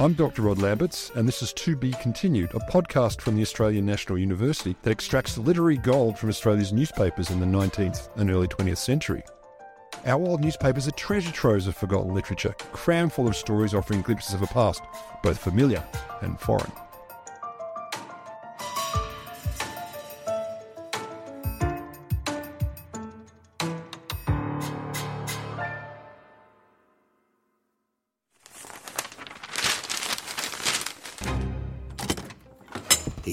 I'm Dr. Rod Lamberts, and this is To Be Continued, a podcast from the Australian National University that extracts literary gold from Australia's newspapers in the 19th and early 20th century. Our old newspapers are treasure troves of forgotten literature, crammed full of stories offering glimpses of a past, both familiar and foreign.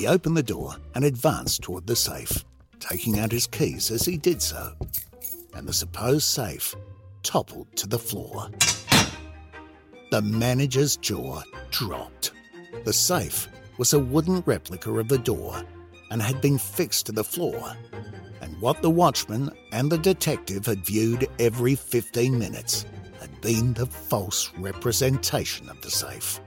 Opened the door and advanced toward the safe, taking out his keys as he did so. And the supposed safe toppled to the floor. The manager's jaw dropped. The safe was a wooden replica of the door and had been fixed to the floor. And what the watchman and the detective had viewed every 15 minutes had been the false representation of the safe.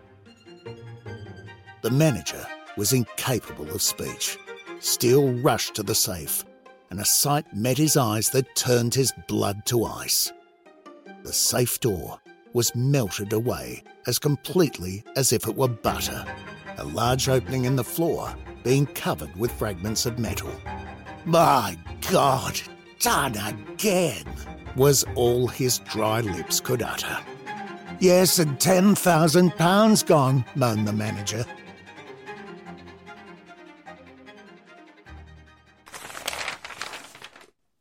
The manager was incapable of speech. Steele rushed to the safe, and a sight met his eyes that turned his blood to ice. The safe door was melted away as completely as if it were butter, a large opening in the floor being covered with fragments of metal. My God, done again, was all his dry lips could utter. Yes, and ten thousand pounds gone, moaned the manager.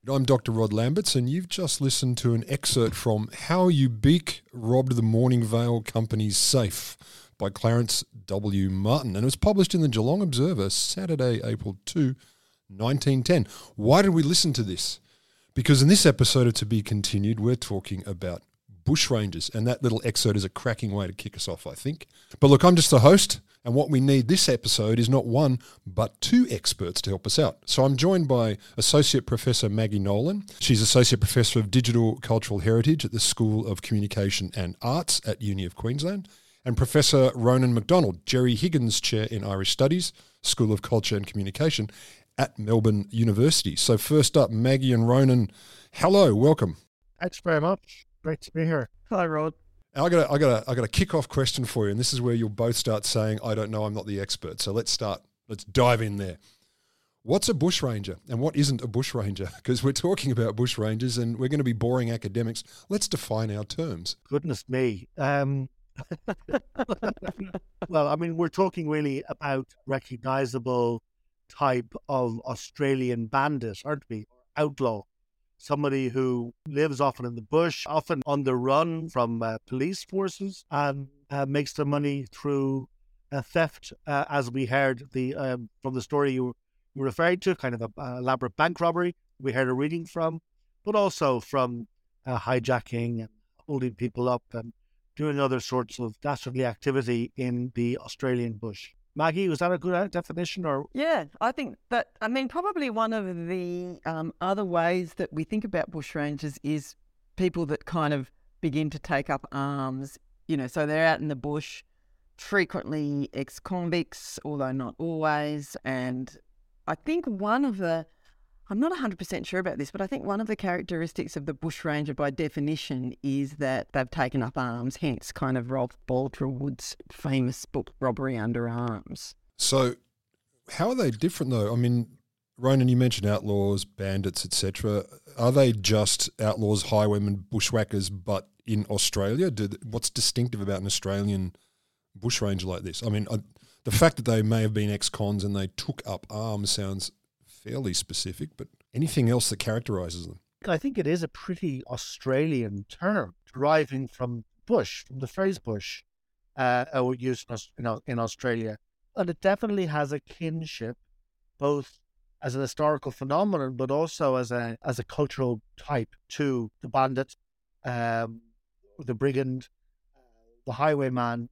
I'm Dr. Rod Lamberts, and you've just listened to an excerpt from How Ubique Robbed the Morganville Company's Safe by Clarence W. Martin, and it was published in the Geelong Observer Saturday, April 2, 1910. Why did we listen to this? Because in this episode of To Be Continued, we're talking about bushrangers, and that little excerpt is a cracking way to kick us off, I think. But look, I'm just the host. And what we need this episode is not one, but two experts to help us out. So I'm joined by Associate Professor Maggie Nolan. She's Associate Professor of Digital Cultural Heritage at the School of Communication and Arts at Uni of Queensland, and Professor Ronan McDonald, Gerry Higgins Chair in Irish Studies, School of Culture and Communication at Melbourne University. So first up, Maggie and Ronan, hello, welcome. Thanks very much. Great to be here. Hi, Rod. I got a, I got a, I got a kick off question for you, and this is where you'll both start saying, "I don't know, I'm not the expert." So let's start. Let's dive in there. What's a bushranger and what isn't a bushranger? Because we're talking about bushrangers and we're going to be boring academics. Let's define our terms. Goodness me. Um, well, I mean, we're talking really about recognizable type of Australian bandit, aren't we? Outlaw somebody who lives often in the bush, often on the run from uh, police forces, and uh, makes their money through uh, theft, uh, as we heard the um, from the story you, you referred to, kind of a elaborate bank robbery we heard a reading from, but also from uh, hijacking and holding people up and doing other sorts of dastardly activity in the Australian bush. Maggie, was that a good definition or? Yeah, I think that, I mean, probably one of the um, other ways that we think about bushrangers is people that kind of begin to take up arms, you know, so they're out in the bush, frequently ex convicts, although not always. And I think one of the I'm not 100% sure about this, but I think one of the characteristics of the bushranger by definition is that they've taken up arms, hence kind of Rolf Boldrewood's famous book, Robbery Under Arms. So, how are they different though? I mean, Ronan, you mentioned outlaws, bandits, etc. Are they just outlaws, highwaymen, bushwhackers, but in Australia? Do, what's distinctive about an Australian bushranger like this? I mean, uh, the fact that they may have been ex-cons and they took up arms sounds fairly specific, but anything else that characterises them? I think it is a pretty Australian term, deriving from bush, from the phrase bush, uh, used in, Australia. And it definitely has a kinship, both as an historical phenomenon, but also as a as a cultural type to the bandit, um, the brigand, the highwayman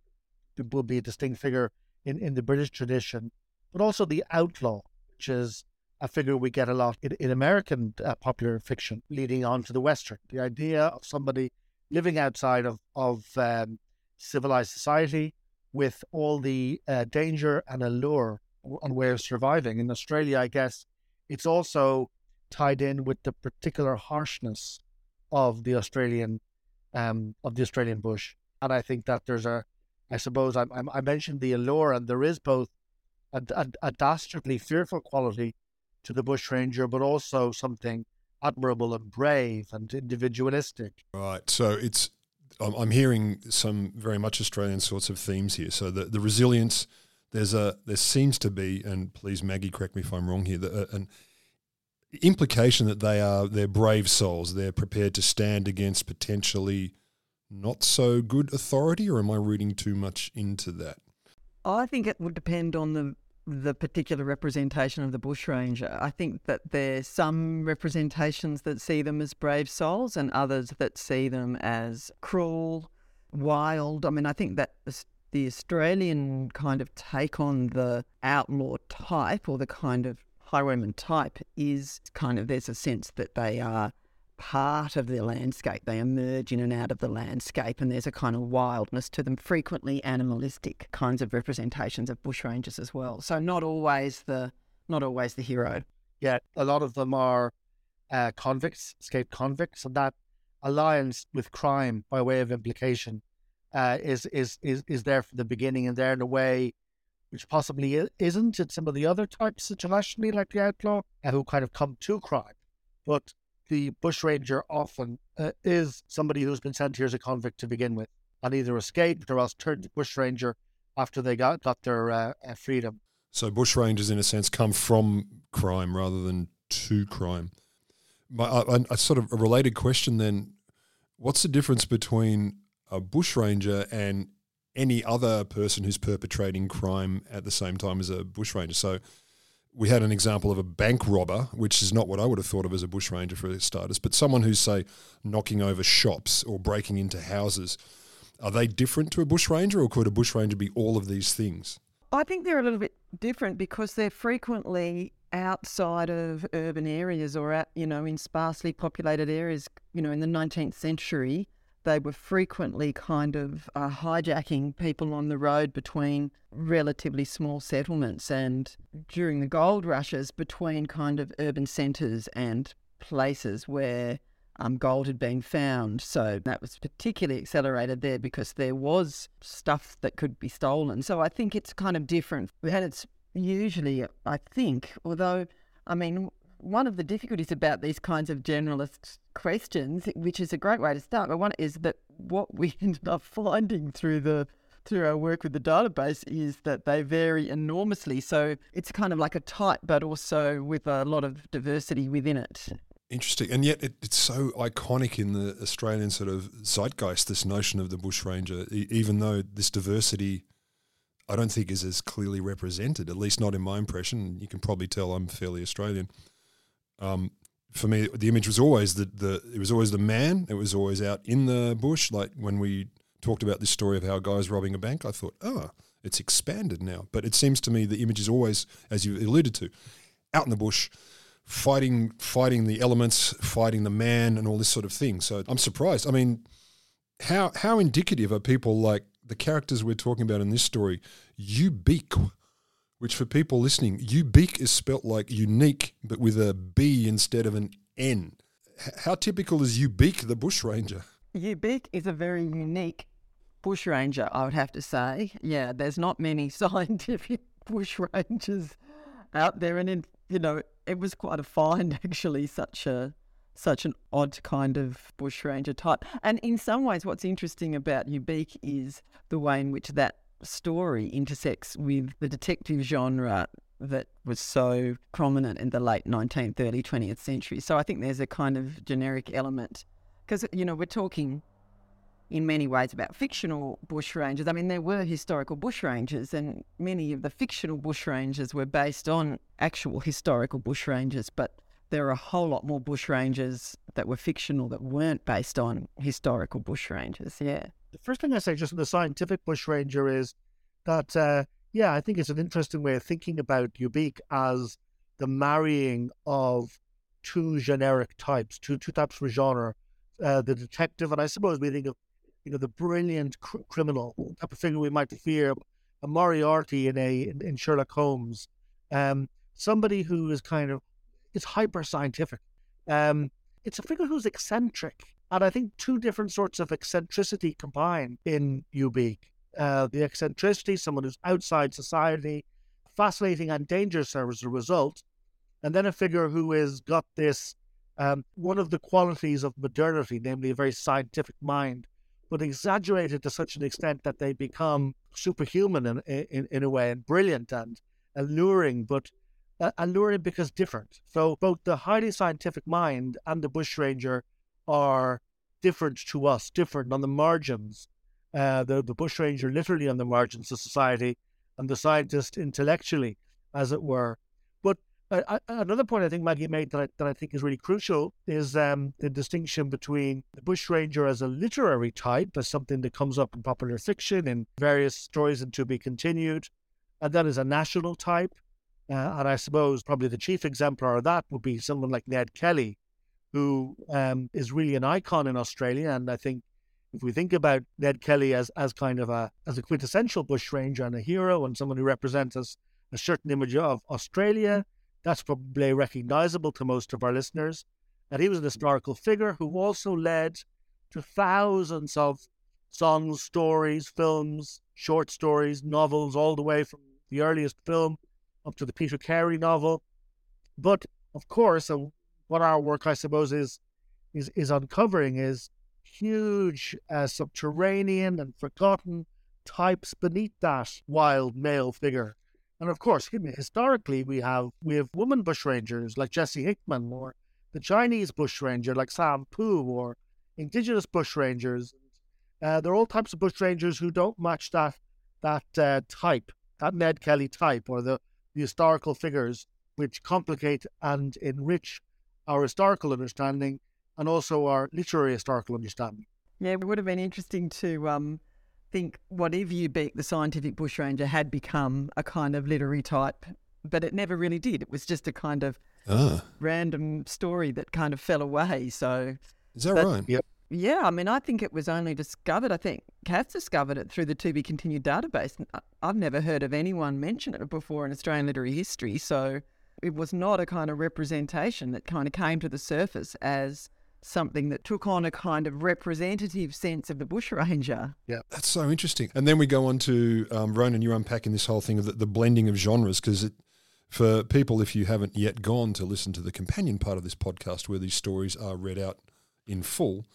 would be a distinct figure in, in the British tradition, but also the outlaw, which is a figure we get a lot in, in American uh, popular fiction, leading on to the Western. The idea of somebody living outside of, of um, civilized society with all the uh, danger and allure and way of surviving. In Australia, I guess it's also tied in with the particular harshness of the Australian um, of the Australian bush, and I think that there's a I suppose I, I mentioned the allure, and there is both a, a, a dastardly, fearful quality to the bushranger, but also something admirable and brave and individualistic. Right. So it's I'm hearing some very much Australian sorts of themes here. So the the resilience there's a there seems to be, and please Maggie, correct me if I'm wrong here, the, an implication that they are they're brave souls. They're prepared to stand against potentially not so good authority, or am I reading too much into that? I think it would depend on the the particular representation of the bushranger. I think that there are some representations that see them as brave souls and others that see them as cruel, wild. I mean, I think that the Australian kind of take on the outlaw type or the kind of highwayman type is kind of there's a sense that they are part of the landscape. They emerge in and out of the landscape, and there's a kind of wildness to them, frequently animalistic kinds of representations of bushrangers as well. So not always the not always the hero. Yeah, a lot of them are uh, convicts, escaped convicts, and that alliance with crime, by way of implication, uh, is is is is there from the beginning, and there in a way which possibly isn't in some of the other types internationally, like the outlaw, uh, who kind of come to crime. But the bushranger often uh, is somebody who's been sent here as a convict to begin with and either escaped or else turned bushranger after they got, got their uh, uh, freedom. So bushrangers, in a sense, come from crime rather than to crime. My, a, a sort of a related question then, what's the difference between a bushranger and any other person who's perpetrating crime at the same time as a bushranger? So we had an example of a bank robber, which is not what I would have thought of as a bushranger for starters, but someone who's, say, knocking over shops or breaking into houses. Are they different to a bushranger, or could a bushranger be all of these things? I think they're a little bit different because they're frequently outside of urban areas or at, you know, in sparsely populated areas. You know, in the 19th century, they were frequently kind of uh, hijacking people on the road between relatively small settlements and during the gold rushes between kind of urban centres and places where um, gold had been found. So that was particularly accelerated there because there was stuff that could be stolen. So I think it's kind of different. And it's usually, I think, although, I mean, one of the difficulties about these kinds of generalist questions, which is a great way to start, but one is that what we ended up finding through the through our work with the database is that they vary enormously. So it's kind of like a type, but also with a lot of diversity within it. Interesting, and yet it, it's so iconic in the Australian sort of zeitgeist. This notion of the bushranger, e- even though this diversity, I don't think is as clearly represented. At least not in my impression. You can probably tell I'm fairly Australian. Um, for me, the image was always the, the it was always the man. It was always out in the bush. Like when we talked about this story of how a guy's robbing a bank, I thought, oh, it's expanded now. But it seems to me the image is always, as you alluded to, out in the bush, fighting fighting the elements, fighting the man, and all this sort of thing. So I'm surprised. I mean, how how indicative are people like the characters we're talking about in this story? Ubique which for people listening, Ubique is spelt like unique, but with a B instead of an N. H- how typical is Ubique, the bushranger? Ubique is a very unique bushranger, I would have to say. Yeah, there's not many scientific bushrangers out there, and in, you know, it was quite a find actually, such a such an odd kind of bushranger type. And in some ways, what's interesting about Ubique is the way in which that story intersects with the detective genre that was so prominent in the late 19th, early 20th century. So I think there's a kind of generic element because, you know, we're talking in many ways about fictional bushrangers. I mean, there were historical bushrangers, and many of the fictional bushrangers were based on actual historical bushrangers, but there are a whole lot more bushrangers that were fictional that weren't based on historical bushrangers. Yeah. The first thing I say, just in the scientific bushranger, is that, uh, yeah, I think it's an interesting way of thinking about Ubique as the marrying of two generic types, two two types of genre, uh, the detective, and I suppose we think of, you know, the brilliant cr- criminal type of figure we might fear, a Moriarty in a in, in Sherlock Holmes, um, somebody who is kind of is hyper scientific. Um, it's a figure who's eccentric. And I think two different sorts of eccentricity combine in Ubique. uh, the eccentricity, someone who's outside society, fascinating and dangerous as a result, and then a figure who has got this um, one of the qualities of modernity, namely a very scientific mind, but exaggerated to such an extent that they become superhuman in, in, in a way and brilliant and alluring, but uh, alluring because different. So both the highly scientific mind and the bushranger are different to us, different on the margins. Uh, the, the bushranger literally on the margins of society, and the scientist intellectually, as it were. But uh, another point I think Maggie made that I, that I think is really crucial is um, the distinction between the bushranger as a literary type, as something that comes up in popular fiction, in various stories and to be continued, and that is a national type. Uh, and I suppose probably the chief exemplar of that would be someone like Ned Kelly, who um, is really an icon in Australia. And I think if we think about Ned Kelly as, as kind of a as a quintessential bushranger and a hero and someone who represents us a certain image of Australia, that's probably recognizable to most of our listeners. And he was an historical figure who also led to thousands of songs, stories, films, short stories, novels, all the way from the earliest film up to the Peter Carey novel. But of course, uh, what our work, I suppose, is is is uncovering is huge uh, subterranean and forgotten types beneath that wild male figure. And of course, historically, we have we have women bushrangers like Jessie Hickman, or the Chinese bushranger like Sam Poo, or indigenous bushrangers. Uh, there are all types of bushrangers who don't match that that uh, type, that Ned Kelly type, or the, the historical figures which complicate and enrich our historical understanding and also our literary historical understanding. Yeah, it would have been interesting to um, think what if Ubique, the scientific bushranger, had become a kind of literary type, but it never really did. It was just a kind of ah. random story that kind of fell away. So is that but, right? Yep. Yeah, I mean, I think it was only discovered. I think Kath discovered it through the To Be Continued database. I've never heard of anyone mention it before in Australian literary history. So it was not a kind of representation that kind of came to the surface as something that took on a kind of representative sense of the bushranger. Yeah, that's so interesting. And then we go on to um, Ronan. You're unpacking this whole thing of the, the blending of genres because for people, if you haven't yet gone to listen to the companion part of this podcast where these stories are read out in full,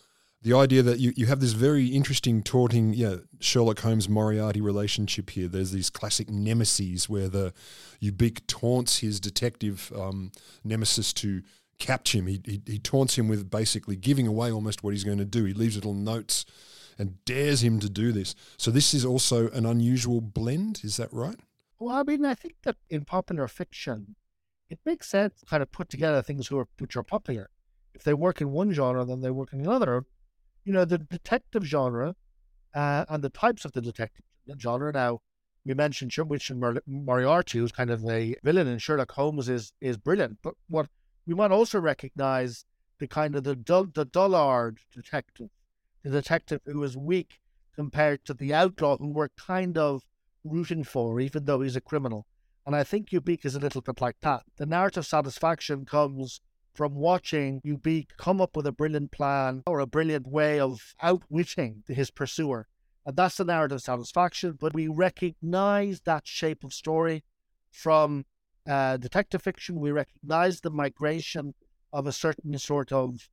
the idea that you, you have this very interesting taunting yeah, Sherlock Holmes Moriarty relationship here. There's these classic nemesis where the Ubique taunts his detective um, nemesis to capture him. He, he, he taunts him with basically giving away almost what he's going to do. He leaves little notes and dares him to do this. So this is also an unusual blend. Is that right? Well, I mean, I think that in popular fiction, it makes sense to kind of put together things who are, which are popular. If they work in one genre, then they work in another. You know, the detective genre uh, and the types of the detective genre. Now, we mentioned Richard Moriarty, who's kind of a villain in Sherlock Holmes, is is brilliant. But what we might also recognize the kind of the dull, the dullard detective, the detective who is weak compared to the outlaw who we're kind of rooting for, even though he's a criminal. And I think Ubique is a little bit like that. The narrative satisfaction comes from watching Ubique come up with a brilliant plan or a brilliant way of outwitting his pursuer. And that's the narrative satisfaction. But we recognize that shape of story from uh, detective fiction, we recognize the migration of a certain sort of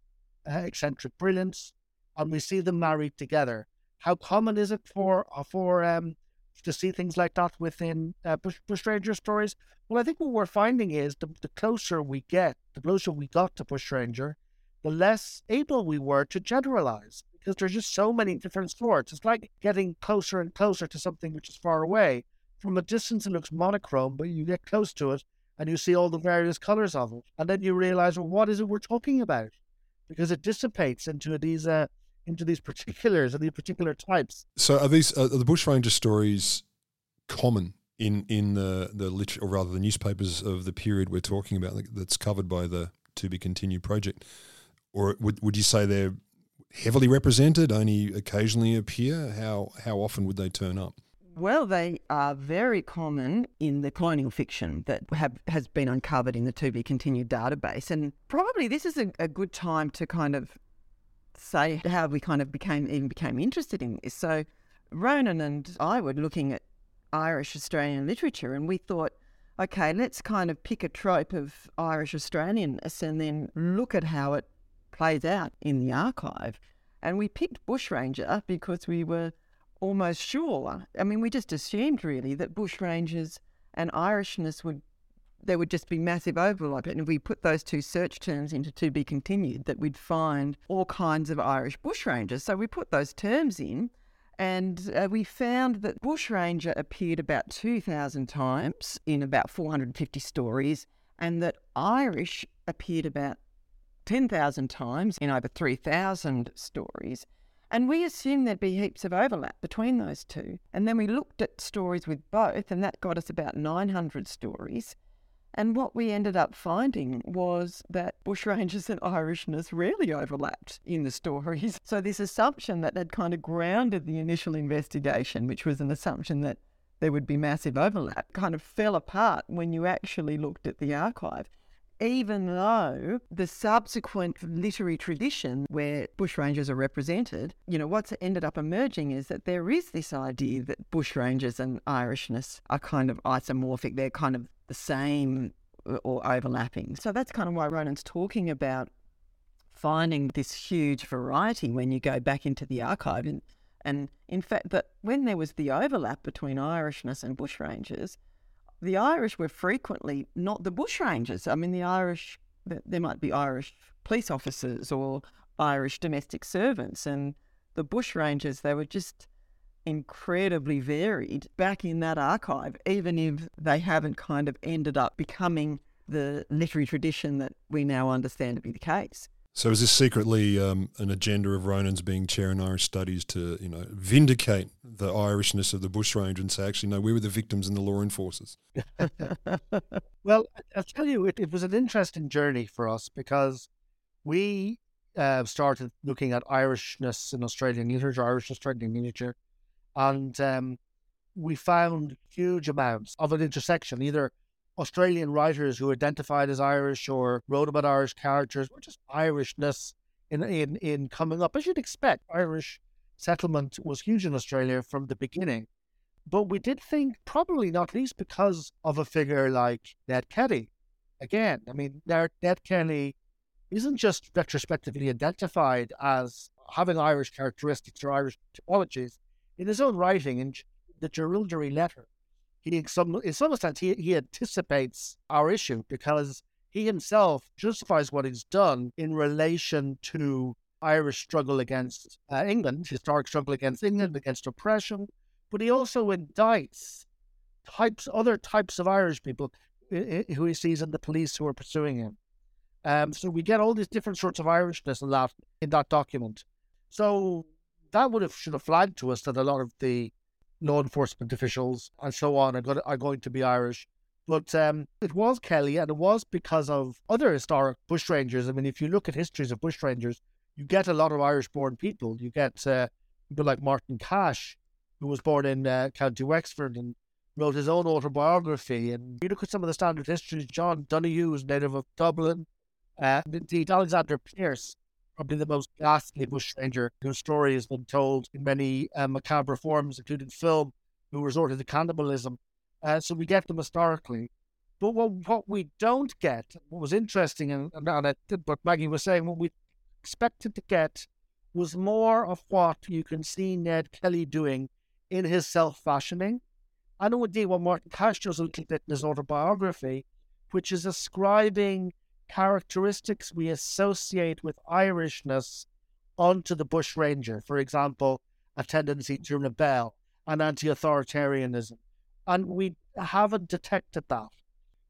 uh, eccentric brilliance, and we see them married together. How common is it for for um, to see things like that within uh, Bush, Bushranger stories? Well, I think what we're finding is the, the closer we get, the closer we got to Bushranger, the less able we were to generalize because there's just so many different sorts. It's like getting closer and closer to something which is far away. From a distance, it looks monochrome, but you get close to it and you see all the various colors of it. And then you realize, well, what is it we're talking about? Because it dissipates into these uh, into these particulars and these particular types. So are these are the bushranger stories common in in the the liter- or rather the newspapers of the period we're talking about that's covered by the To Be Continued project, or would would you say they're heavily represented, only occasionally appear? How how often would they turn up? Well, they are very common in the colonial fiction that have has been uncovered in the To Be Continued database, and probably this is a, a good time to kind of say how we kind of became even became interested in this. So, Ronan and I were looking at Irish Australian literature and we thought, okay, let's kind of pick a trope of Irish Australianness and then look at how it plays out in the archive. And we picked Bushranger because we were almost sure. I mean, we just assumed really that Bushrangers and Irishness would there would just be massive overlap. And if we put those two search terms into to be continued, that we'd find all kinds of Irish bushrangers. So we put those terms in and uh, we found that bushranger appeared about 2,000 times in about 450 stories and that Irish appeared about 10,000 times in over 3,000 stories. And we assumed there'd be heaps of overlap between those two. And then we looked at stories with both, and that got us about 900 stories. And what we ended up finding was that bushrangers and Irishness rarely overlapped in the stories. So, this assumption that had kind of grounded the initial investigation, which was an assumption that there would be massive overlap, kind of fell apart when you actually looked at the archive even though the subsequent literary tradition where bushrangers are represented, you know, what's ended up emerging is that there is this idea that bushrangers and Irishness are kind of isomorphic. They're kind of the same or overlapping. So that's kind of why Ronan's talking about finding this huge variety when you go back into the archive. And, and in fact, that when there was the overlap between Irishness and bushrangers, the Irish were frequently not the bushrangers. I mean, the Irish, there might be Irish police officers or Irish domestic servants, and the bushrangers, they were just incredibly varied back in that archive, even if they haven't kind of ended up becoming the literary tradition that we now understand to be the case. So is this secretly um, an agenda of Ronan's being chair in Irish studies to, you know, vindicate the Irishness of the bushranger and say, actually, no, we were the victims and the law enforcers? well, I'll tell you, it, it, was an interesting journey for us because we uh, started looking at Irishness in Australian literature, Irish Australian literature, and um, we found huge amounts of an intersection, either Australian writers who identified as Irish or wrote about Irish characters, or just Irishness in, in, in coming up. As you'd expect, Irish settlement was huge in Australia from the beginning. But we did think, probably not least because of a figure like Ned Kelly. Again, I mean, Ned Kelly isn't just retrospectively identified as having Irish characteristics or Irish typologies. In his own writing, in the Jerilderie letter, he in some in some sense he, he anticipates our issue because he himself justifies what he's done in relation to Irish struggle against uh, England, historic struggle against England, against oppression, but he also indicts types, other types of Irish people who he sees in the police who are pursuing him. Um, so we get all these different sorts of Irishness in that in that document. So that would have should have flagged to us that a lot of the law enforcement officials and so on are, going to, are going to be Irish. But um, it was Kelly, and it was because of other historic bushrangers. I mean, if you look at histories of bushrangers, you get a lot of Irish-born people. You get uh, people like Martin Cash, who was born in uh, County Wexford and wrote his own autobiography. And you look at some of the standard histories, John Donoghue was native of Dublin. Uh, indeed, Alexander Pierce, probably the most ghastly bushranger whose story has been told in many uh, macabre forms, including film, who resorted to cannibalism. Uh, so we get them historically. But what, what we don't get, what was interesting, and, and it, what Maggie was saying, what we expected to get was more of what you can see Ned Kelly doing in his self fashioning. I know indeed what Martin Cash does a little bit in his autobiography, which is ascribing characteristics we associate with Irishness onto the bushranger. For example, a tendency to rebel, and anti authoritarianism. And we haven't detected that.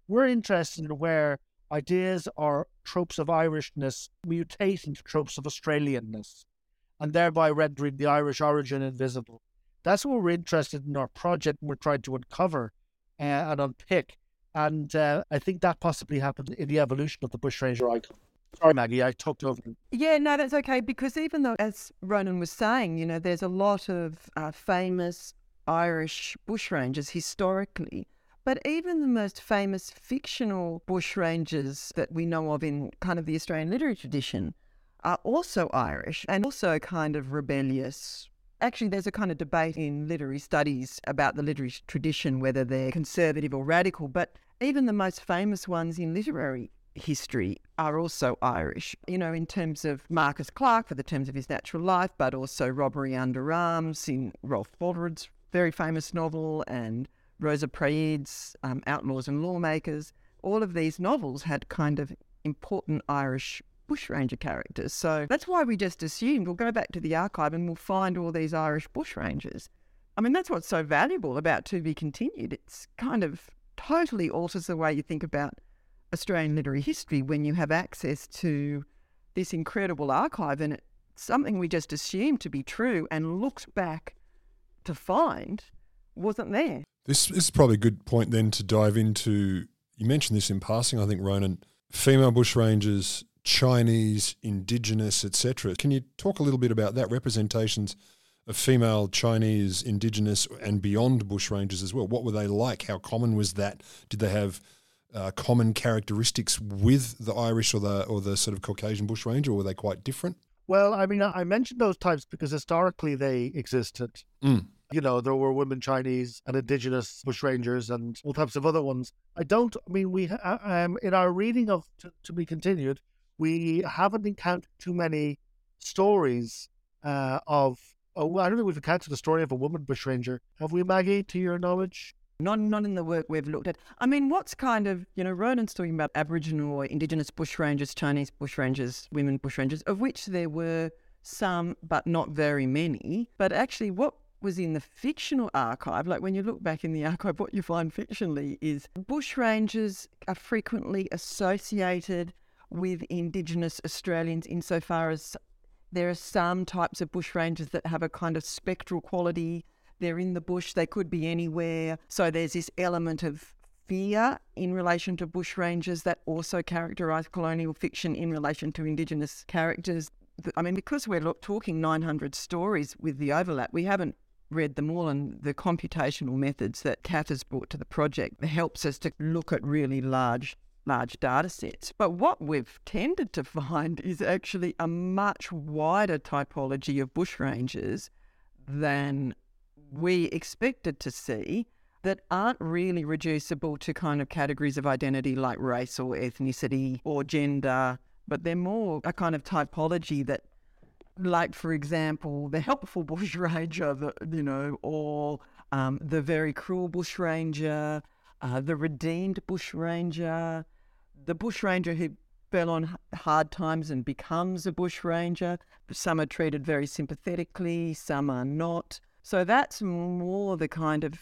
We're interested in where ideas or tropes of Irishness mutate into tropes of Australianness, and thereby rendering the Irish origin invisible. That's what we're interested in our project. We're trying to uncover uh, and unpick. And uh, I think that possibly happened in the evolution of the bushranger icon. Sorry, Maggie, I talked over. Yeah, no, that's okay. Because even though, as Ronan was saying, you know, there's a lot of uh, famous Irish bushrangers historically but even the most famous fictional bushrangers that we know of in kind of the Australian literary tradition are also Irish and also kind of rebellious actually, there's a kind of debate in literary studies about the literary tradition, whether they're conservative or radical. But even the most famous ones in literary history are also Irish, you know, in terms of Marcus Clarke for the terms of his natural life, but also Robbery Under Arms in Rolf Boldrewood's very famous novel and Rosa Praed's um, Outlaws and Lawmakers. All of these novels had kind of important Irish bushranger characters. So that's why we just assumed we'll go back to the archive and we'll find all these Irish bushrangers. I mean, that's what's so valuable about To Be Continued. It's kind of totally alters the way you think about Australian literary history when you have access to this incredible archive and it's something we just assumed to be true and looked back to find wasn't there. This, is probably a good point then to dive into. You mentioned this in passing, I think, Ronan. Female bushrangers, Chinese, Indigenous, etc. Can you talk a little bit about that representations of female Chinese, Indigenous, and beyond bushrangers as well? What were they like? How common was that? Did they have uh, common characteristics with the Irish or the or the sort of Caucasian bushranger, or were they quite different? Well, I mean, I mentioned those types because historically they existed. Mm. You know, there were women Chinese and indigenous bushrangers and all types of other ones. I don't. I mean, we um in our reading of to, to be continued, we haven't encountered too many stories uh, of. Oh, I don't think we've encountered a story of a woman bushranger. Have we, Maggie? To your knowledge? Not, not in the work we've looked at. I mean, what's kind of, you know, Ronan's talking about Aboriginal or Indigenous bushrangers, Chinese bushrangers, women bushrangers, of which there were some, but not very many. But actually, what was in the fictional archive, like when you look back in the archive, what you find fictionally is bushrangers are frequently associated with Indigenous Australians insofar as there are some types of bushrangers that have a kind of spectral quality they're in the bush, they could be anywhere. So there's this element of fear in relation to bushrangers that also characterise colonial fiction in relation to Indigenous characters. I mean, because we're talking 900 stories with the overlap, we haven't read them all, and the computational methods that Kat has brought to the project helps us to look at really large large data sets. But what we've tended to find is actually a much wider typology of bushrangers than we expected to see that aren't really reducible to kind of categories of identity like race or ethnicity or gender, but they're more a kind of typology that, like, for example, the helpful bushranger, the, you know, or um, the very cruel bushranger, uh, the redeemed bushranger, the bushranger who fell on hard times and becomes a bushranger. Some are treated very sympathetically, some are not. So that's more the kind of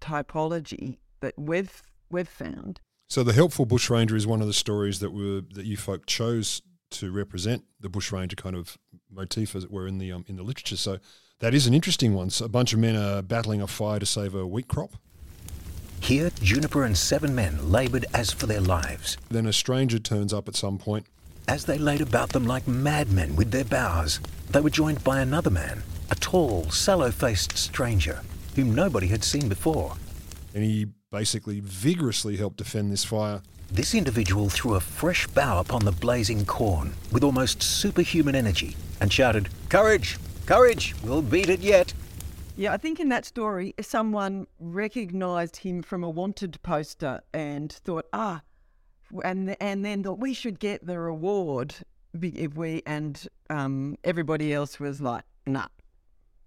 typology that we've we've found. So the helpful bushranger is one of the stories that were that you folk chose to represent the bushranger kind of motif, as it were, in the um, in the literature. So that is an interesting one. So a bunch of men are battling a fire to save a wheat crop. Here, Juniper and seven men laboured as for their lives. Then a stranger turns up at some point. As they laid about them like madmen with their boughs, they were joined by another man, a tall, sallow faced stranger whom nobody had seen before. And he basically vigorously helped defend this fire. This individual threw a fresh bough upon the blazing corn with almost superhuman energy and shouted, Courage! Courage! We'll beat it yet! Yeah, I think in that story, someone recognised him from a wanted poster and thought, ah, and and then thought we should get the reward if we and um, everybody else was like, nah,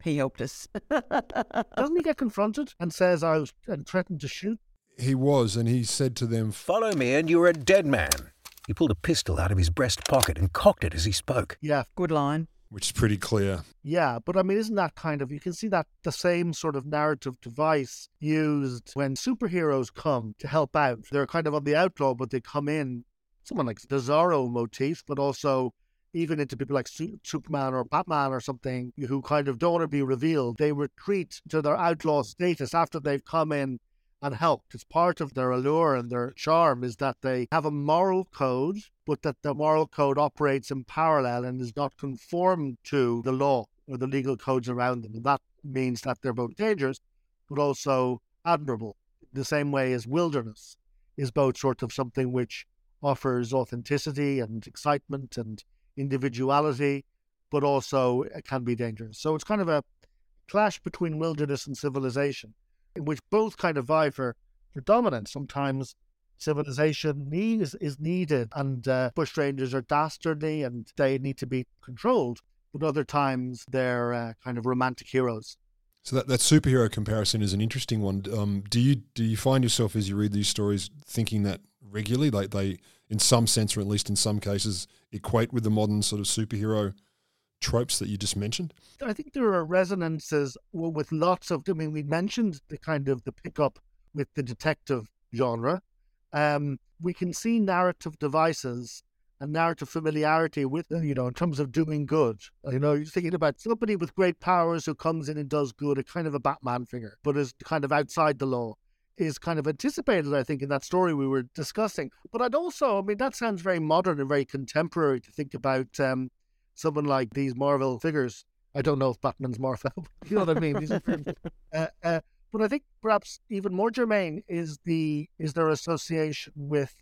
he helped us. Doesn't he get confronted and says I was and threatened to shoot? He was, and he said to them, Follow me, and you're a dead man. He pulled a pistol out of his breast pocket and cocked it as he spoke. Yeah, Good line. Which is pretty clear. yeah, but I mean, isn't that kind of you can see that the same sort of narrative device used when superheroes come to help out. They're kind of on the outlaw, but they come in someone like the Zorro motif, but also even into people like Superman or Batman or something who kind of don't want to be revealed. They retreat to their outlaw status after they've come in and helped. It's part of their allure and their charm is that they have a moral code, but that the moral code operates in parallel and is not conformed to the law or the legal codes around them. And that means that they're both dangerous, but also admirable. The same way as wilderness is both sort of something which offers authenticity and excitement and individuality, but also it can be dangerous. So it's kind of a clash between wilderness and civilization, in which both kind of vie for, for dominance. Sometimes civilization needs is, needed, and uh, bushrangers are dastardly and they need to be controlled. But other times they're uh, kind of romantic heroes. So that, that superhero comparison is an interesting one. Um, do you do you find yourself as you read these stories thinking that regularly, like they, in some sense, or at least in some cases, equate with the modern sort of superhero tropes that you just mentioned? I think there are resonances with lots of. I mean, we mentioned the kind of the pickup with the detective genre. Um, we can see narrative devices and narrative familiarity with, you know, in terms of doing good. You know, you're thinking about somebody with great powers who comes in and does good, a kind of a Batman figure, but is kind of outside the law, is kind of anticipated, I think, in that story we were discussing. But I'd also, I mean, that sounds very modern and very contemporary to think about um, someone like these Marvel figures. I don't know if Batman's Marvel, you know what I mean? uh, uh, but I think perhaps even more germane is the is their association with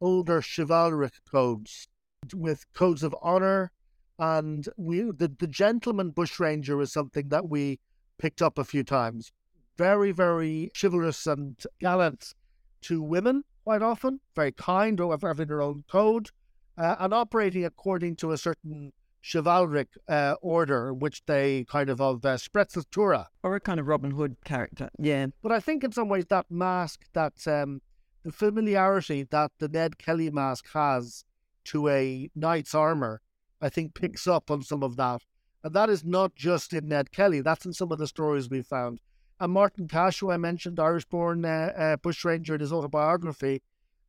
older chivalric codes, with codes of honor, and we the the gentleman bushranger is something that we picked up a few times. Very very chivalrous and gallant to women quite often, very kind, or having their own code, uh, and operating according to a certain chivalric uh, order, which they kind of of uh, sprezzatura. Or a kind of Robin Hood character, yeah. But I think in some ways that mask, that um, the familiarity that the Ned Kelly mask has to a knight's armor, I think picks up on some of that. And that is not just in Ned Kelly, that's in some of the stories we found. And Martin Cash, who I mentioned, Irish born uh, uh, bushranger in his autobiography,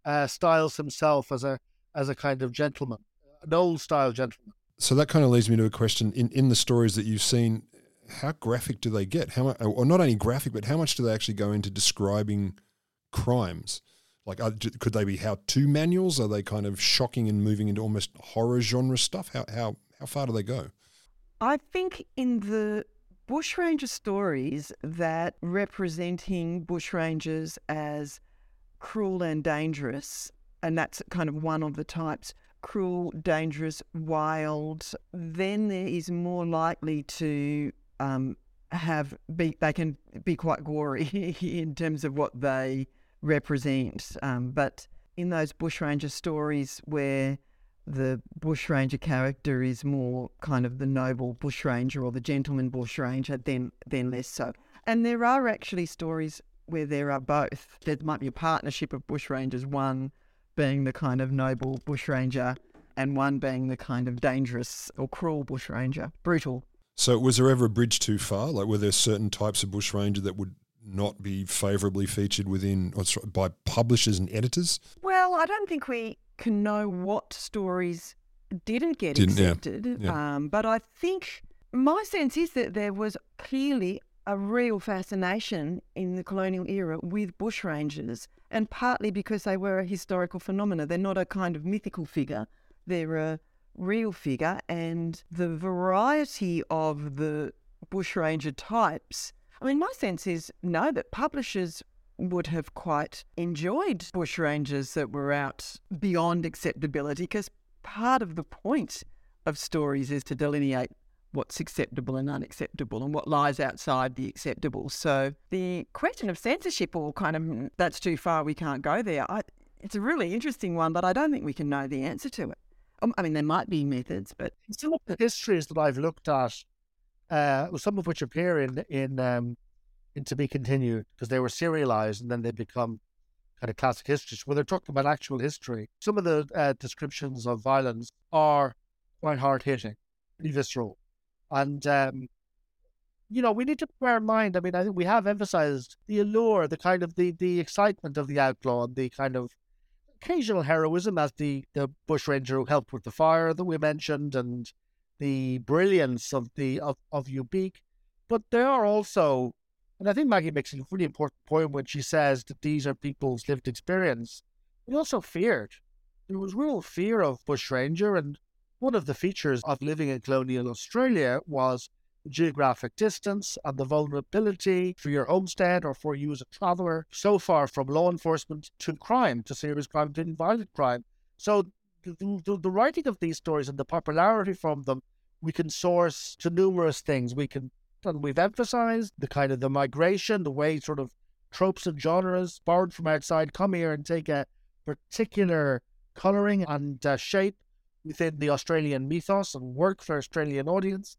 uh, styles himself as a as a kind of gentleman, an old style gentleman so that kind of leads me to a question. In, in the stories that you've seen how graphic do they get? How much or not only graphic but how much do they actually go into describing crimes? Like uh, are, could they be how to manuals? Are they kind of shocking and moving into almost horror genre stuff? How how how far do they go? I think in the bushranger stories that representing bushrangers as cruel and dangerous and that's kind of one of the types cruel, dangerous, wild, then there is more likely to um, have be they can be quite gory in terms of what they represent. Um, but in those bushranger stories where the bushranger character is more kind of the noble bushranger or the gentleman bushranger, then then less so. And there are actually stories where there are both. There might be a partnership of bushrangers, one being the kind of noble bushranger and one being the kind of dangerous or cruel bushranger, brutal. So, was there ever a bridge too far? Like, were there certain types of bushranger that would not be favourably featured within or by publishers and editors? Well, I don't think we can know what stories didn't get didn't, accepted. Yeah, yeah. Um, but I think my sense is that there was clearly a real fascination in the colonial era with bushrangers, and partly because they were a historical phenomena. They're not a kind of mythical figure, they're a real figure, and the variety of the bushranger types. I mean, my sense is no, that publishers would have quite enjoyed bushrangers that were out beyond acceptability because part of the point of stories is to delineate what's acceptable and unacceptable and what lies outside the acceptable. So the question of censorship or kind of mm, that's too far, we can't go there. I, it's a really interesting one, but I don't think we can know the answer to it. Um, I mean, there might be methods, but some of the histories that I've looked at, uh, some of which appear in in um, in to be continued because they were serialized and then they become kind of classic histories. When they're talking about actual history, some of the uh, descriptions of violence are quite hard hitting, visceral, and um, you know we need to bear in mind. I mean, I think we have emphasized the allure, the kind of the the excitement of the outlaw, and the kind of occasional heroism as the, the bushranger who helped with the fire that we mentioned and the brilliance of the of, of Ubique. But there are also and I think Maggie makes a really important point when she says that these are people's lived experience. We also feared. There was real fear of bushranger and one of the features of living in colonial Australia was geographic distance and the vulnerability for your homestead or for you as a traveller so far from law enforcement to crime, to serious crime, to violent crime. So the, the, the, writing of these stories and the popularity from them, we can source to numerous things. We can and we've emphasized the kind of the migration, the way sort of tropes and genres borrowed from outside come here and take a particular colouring and uh, shape within the Australian mythos and work for Australian audience.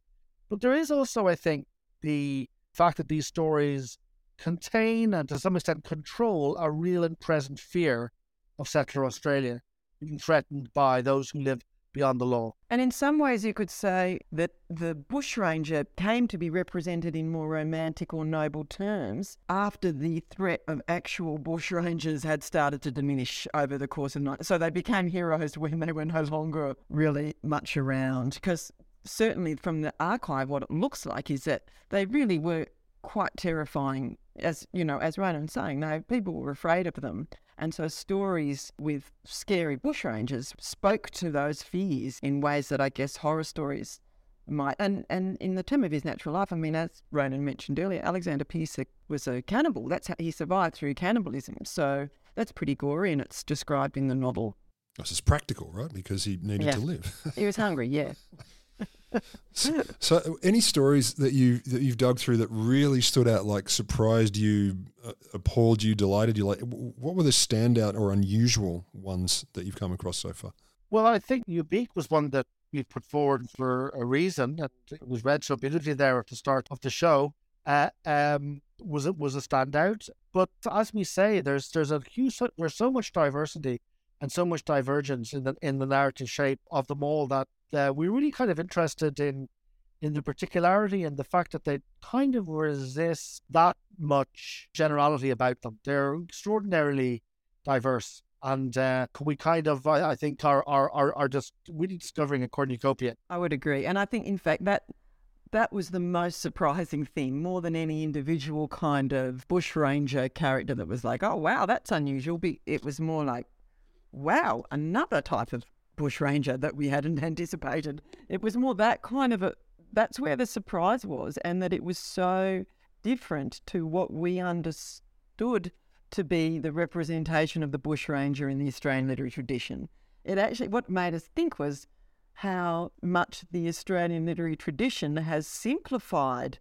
But there is also, I think, the fact that these stories contain and to some extent control a real and present fear of settler Australia being threatened by those who live beyond the law. And in some ways, you could say that the bushranger came to be represented in more romantic or noble terms after the threat of actual bushrangers had started to diminish over the course of night. So they became heroes when they were no longer really much around. Because certainly from the archive, what it looks like is that they really were quite terrifying. As you know, as Ronan was saying, no, people were afraid of them. And so stories with scary bushrangers spoke to those fears in ways that I guess horror stories might. And and in the term of his natural life, I mean, as Ronan mentioned earlier, Alexander Pierce was a cannibal. That's how he survived through cannibalism. So that's pretty gory, and it's described in the novel. This is practical, right? Because he needed Yeah. to live. He was hungry, yeah. so, any stories that you that you've dug through that really stood out, like surprised you, uh, appalled you, delighted you, like what were the standout or unusual ones that you've come across so far? Well, I think Ubique was one that we put forward for a reason, it was read so beautifully there at the start of the show. Uh, um, was it was a standout? But as we say, there's there's a huge there's so much diversity and so much divergence in the in the narrative shape of them all that uh, we're really kind of interested in in the particularity and the fact that they kind of resist that much generality about them. They're extraordinarily diverse. And uh, we kind of, I, I think, are, are are are just really discovering a cornucopia. I would agree, and I think, in fact, that that was the most surprising thing, more than any individual kind of bushranger character that was like, "Oh wow, that's unusual." Be- It was more like, "Wow, another type of bushranger that we hadn't anticipated." It was more that kind of a. That's where the surprise was, and that it was so different to what we understood to be the representation of the bushranger in the Australian literary tradition. It actually, what made us think was how much the Australian literary tradition has simplified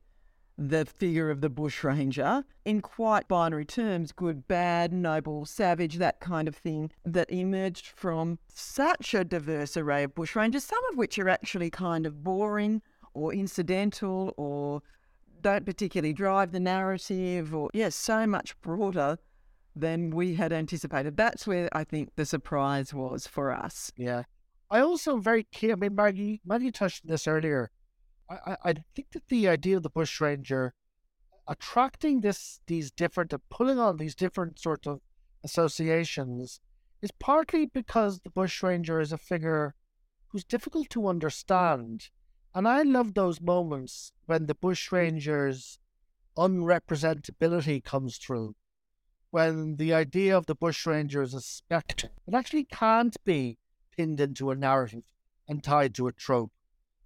the figure of the bushranger in quite binary terms good, bad, noble, savage, that kind of thing that emerged from such a diverse array of bushrangers, some of which are actually kind of boring or incidental or don't particularly drive the narrative or, yes, so much broader than we had anticipated. That's where I think the surprise was for us. Yeah. I also am very keen. I mean, Maggie, Maggie touched on this earlier. I, I, think that the idea of the bushranger attracting this these different uh, pulling on these different sorts of associations is partly because the bushranger is a figure who's difficult to understand. And I love those moments when the bushranger's unrepresentability comes through. When the idea of the bushranger as a spectre, it actually can't be pinned into a narrative and tied to a trope.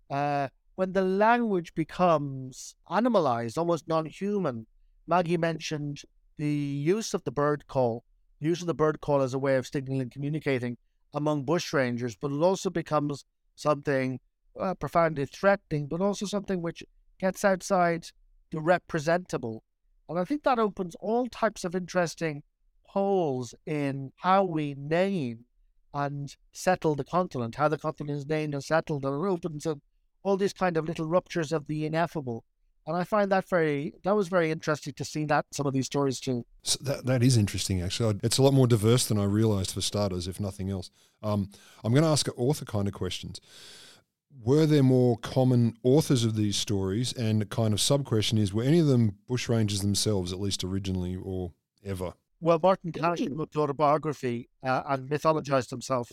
Uh, when the language becomes animalized, almost non human, Maggie mentioned the use of the bird call, the use of the bird call as a way of signaling and communicating among bushrangers, but it also becomes something uh, profoundly threatening, but also something which gets outside the representable. And I think that opens all types of interesting holes in how we name and settle the continent, how the continent is named and settled, and it opens up all these kind of little ruptures of the ineffable. And I find that very, that was very interesting to see that some of these stories too. So that that is interesting. Actually, it's a lot more diverse than I realised for starters, if nothing else. Um, I'm going to ask author kind of questions. Were there more common authors of these stories? And the kind of sub question is: Were any of them bushrangers themselves, at least originally or ever? Well, Martin Cash wrote autobiography uh, and mythologized himself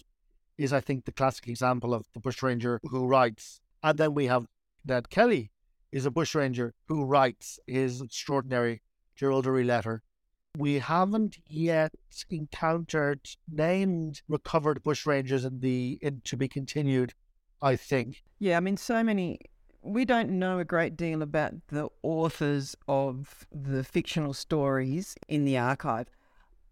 is, I think, the classic example of the bushranger who writes. And then we have Ned Kelly is a bushranger who writes his extraordinary Jerilderie letter. We haven't yet encountered named recovered bushrangers in the in to be continued. I think. Yeah, I mean, so many. We don't know a great deal about the authors of the fictional stories in the archive,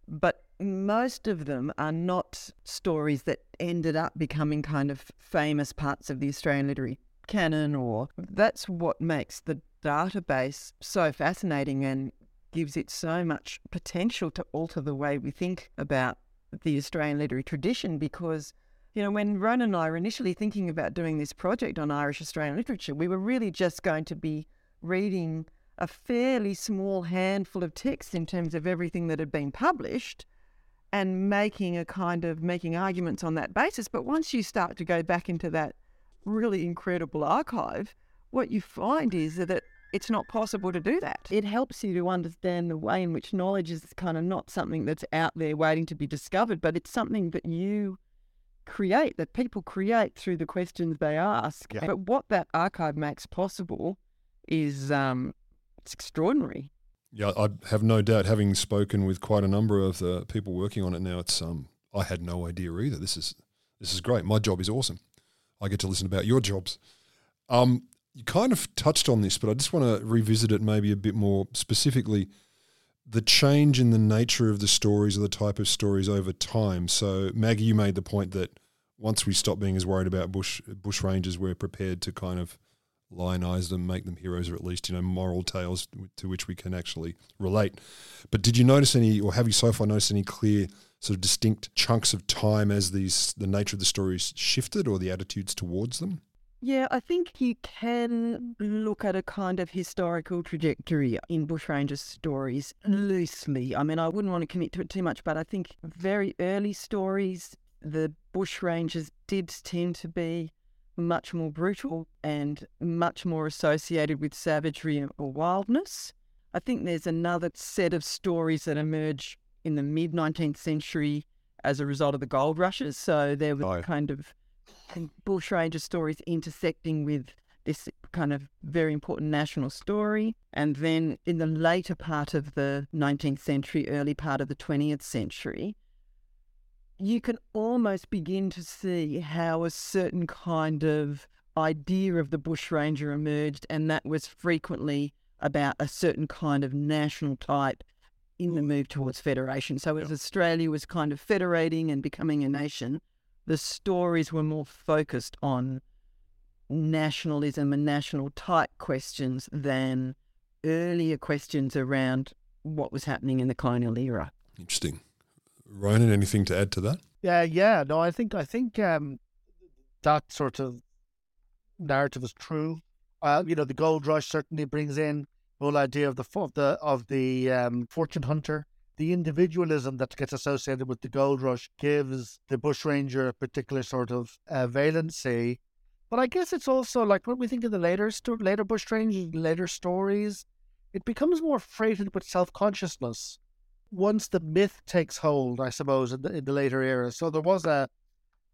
but most of them are not stories that ended up becoming kind of famous parts of the Australian literary canon, or that's what makes the database so fascinating and gives it so much potential to alter the way we think about the Australian literary tradition because, you know, when Ronan and I were initially thinking about doing this project on Irish Australian literature, we were really just going to be reading a fairly small handful of texts in terms of everything that had been published and making a kind of making arguments on that basis. But once you start to go back into that really incredible archive, what you find is that it's not possible to do that. It helps you to understand the way in which knowledge is kind of not something that's out there waiting to be discovered, but it's something that you create, that people create through the questions they ask. Yeah. But what that archive makes possible is um, it's extraordinary. Yeah, I have no doubt. Having spoken with quite a number of the people working on it now, it's um, I had no idea either. This is this is great. My job is awesome. I get to listen about your jobs. Um, you kind of touched on this, but I just want to revisit it maybe a bit more specifically. The change in the nature of the stories or the type of stories over time. So, Maggie, you made the point that once we stop being as worried about bush bush rangers, we're prepared to kind of lionize them, make them heroes, or at least you know moral tales to which we can actually relate. But did you notice any, or have you so far noticed any clear sort of distinct chunks of time as these the nature of the stories shifted, or the attitudes towards them? Yeah, I think you can look at a kind of historical trajectory in bushranger stories loosely. I mean, I wouldn't want to commit to it too much, but I think very early stories, the bushrangers did tend to be much more brutal and much more associated with savagery or wildness. I think there's another set of stories that emerge in the mid 19th century as a result of the gold rushes. So there was Oh. kind of bushranger stories intersecting with this kind of very important national story. And then in the later part of the 19th century, early part of the 20th century, you can almost begin to see how a certain kind of idea of the bushranger emerged, and that was frequently about a certain kind of national type in the mm. move towards federation. So as Australia was kind of federating and becoming a nation, the stories were more focused on nationalism and national type questions than earlier questions around what was happening in the colonial era. Interesting. Ronan, anything to add to that? Yeah, yeah. No, I think I think um, that sort of narrative is true. Uh, you know, the gold rush certainly brings in the whole idea of the of the of the um, fortune hunter. The individualism that gets associated with the gold rush gives the bushranger a particular sort of uh, valency. But I guess it's also like when we think of the later sto- later bushrangers, later stories, it becomes more freighted with self consciousness once the myth takes hold, I suppose, in the, in the later era. So there was a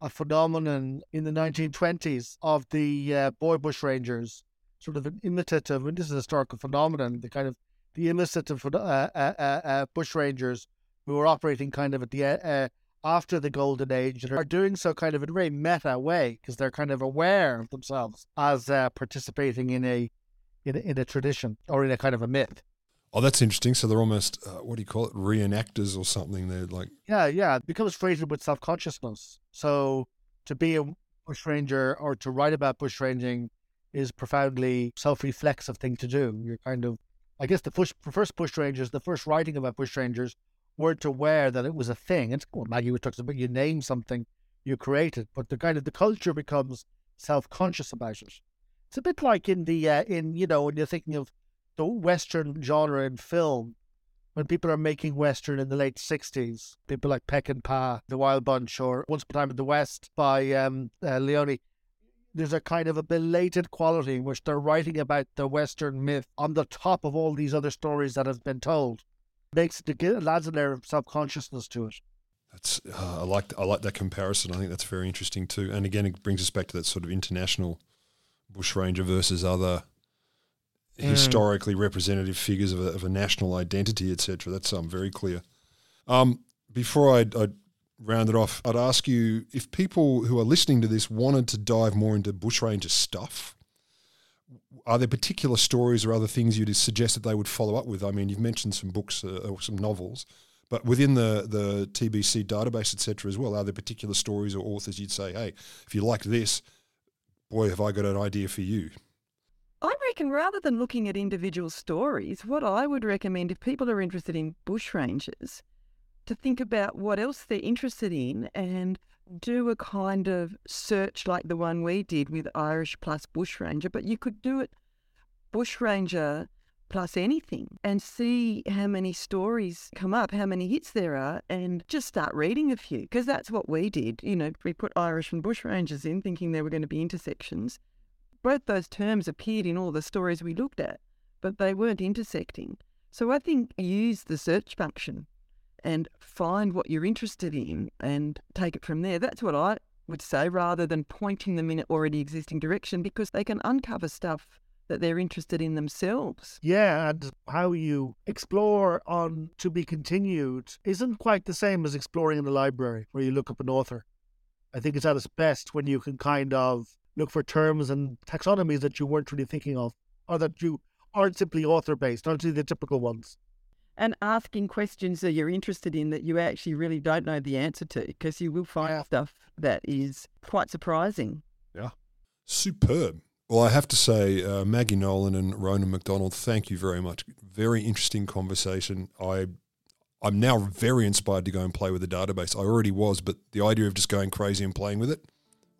a phenomenon in the 1920s of the uh, boy bushrangers, sort of an imitative, and this is a historical phenomenon, the kind of the imitative uh, uh, uh, uh, bushrangers who are operating kind of at the uh, after the golden age and are doing so kind of in a very meta way because they're kind of aware of themselves as participating in a, in a in a tradition or in a kind of a myth. Oh, that's interesting. So they're almost uh, what do you call it? Reenactors or something. They're like Yeah, yeah. It becomes freighted with self consciousness. So to be a bushranger or to write about bushranging is profoundly self reflexive thing to do. You're kind of I guess the first, first bushrangers, the first writing about bushrangers weren't aware that it was a thing. It's well, Maggie was talking about you name something, you create it, but the kind of the culture becomes self conscious about it. It's a bit like in the uh, in you know when you're thinking of the Western genre in film, when people are making Western in the late 60s, people like Peckinpah, The Wild Bunch, or Once Upon a Time in the West by um, uh, Leone, there's a kind of a belated quality in which they're writing about the Western myth on the top of all these other stories that have been told. Makes it, adds an air of self consciousness to it. that's. Uh, I like I like that comparison. I think that's very interesting too. And again, it brings us back to that sort of international bushranger versus other historically representative figures of a, of a national identity, etc. That's um, very clear. Um, before I, I round it off, I'd ask you if people who are listening to this wanted to dive more into bushranger stuff. Are there particular stories or other things you'd suggest that they would follow up with? I mean, you've mentioned some books uh, or some novels, but within the the TBC database, etc., as well, are there particular stories or authors you'd say, hey, if you like this, boy, have I got an idea for you? Reckon rather than looking at individual stories, what I would recommend if people are interested in bushrangers, to think about what else they're interested in and do a kind of search like the one we did with Irish plus bushranger, but you could do it bushranger plus anything and see how many stories come up, how many hits there are, and just start reading a few. Because that's what we did. You know, we put Irish and bushrangers in thinking there were going to be intersections. Both those terms appeared in all the stories we looked at, but they weren't intersecting. So I think use the search function and find what you're interested in and take it from there. That's what I would say rather than pointing them in an already existing direction because they can uncover stuff that they're interested in themselves. Yeah, and how you explore on to be continued isn't quite the same as exploring in the library where you look up an author. I think it's at its best when you can kind of look for terms and taxonomies that you weren't really thinking of, or that you aren't simply author based, aren't the typical ones. And asking questions that you're interested in that you actually really don't know the answer to, because you will find Yeah. stuff that is quite surprising. Yeah. Superb. Well, I have to say, uh, Maggie Nolan and Ronan McDonald, thank you very much. Very interesting conversation. I, I'm now very inspired to go and play with the database. I already was, but the idea of just going crazy and playing with it,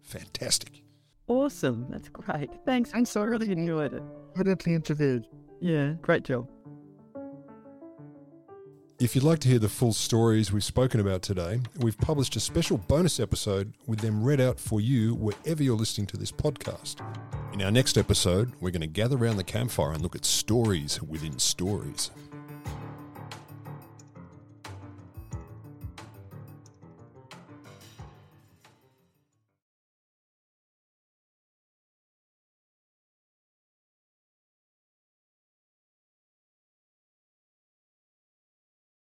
fantastic. Awesome. That's great. Thanks. Thanks, I really enjoyed it. Evidently interviewed. Yeah, great job. If you'd like to hear the full stories we've spoken about today, we've published a special bonus episode with them read out for you wherever you're listening to this podcast. In our next episode, we're going to gather around the campfire and look at stories within stories.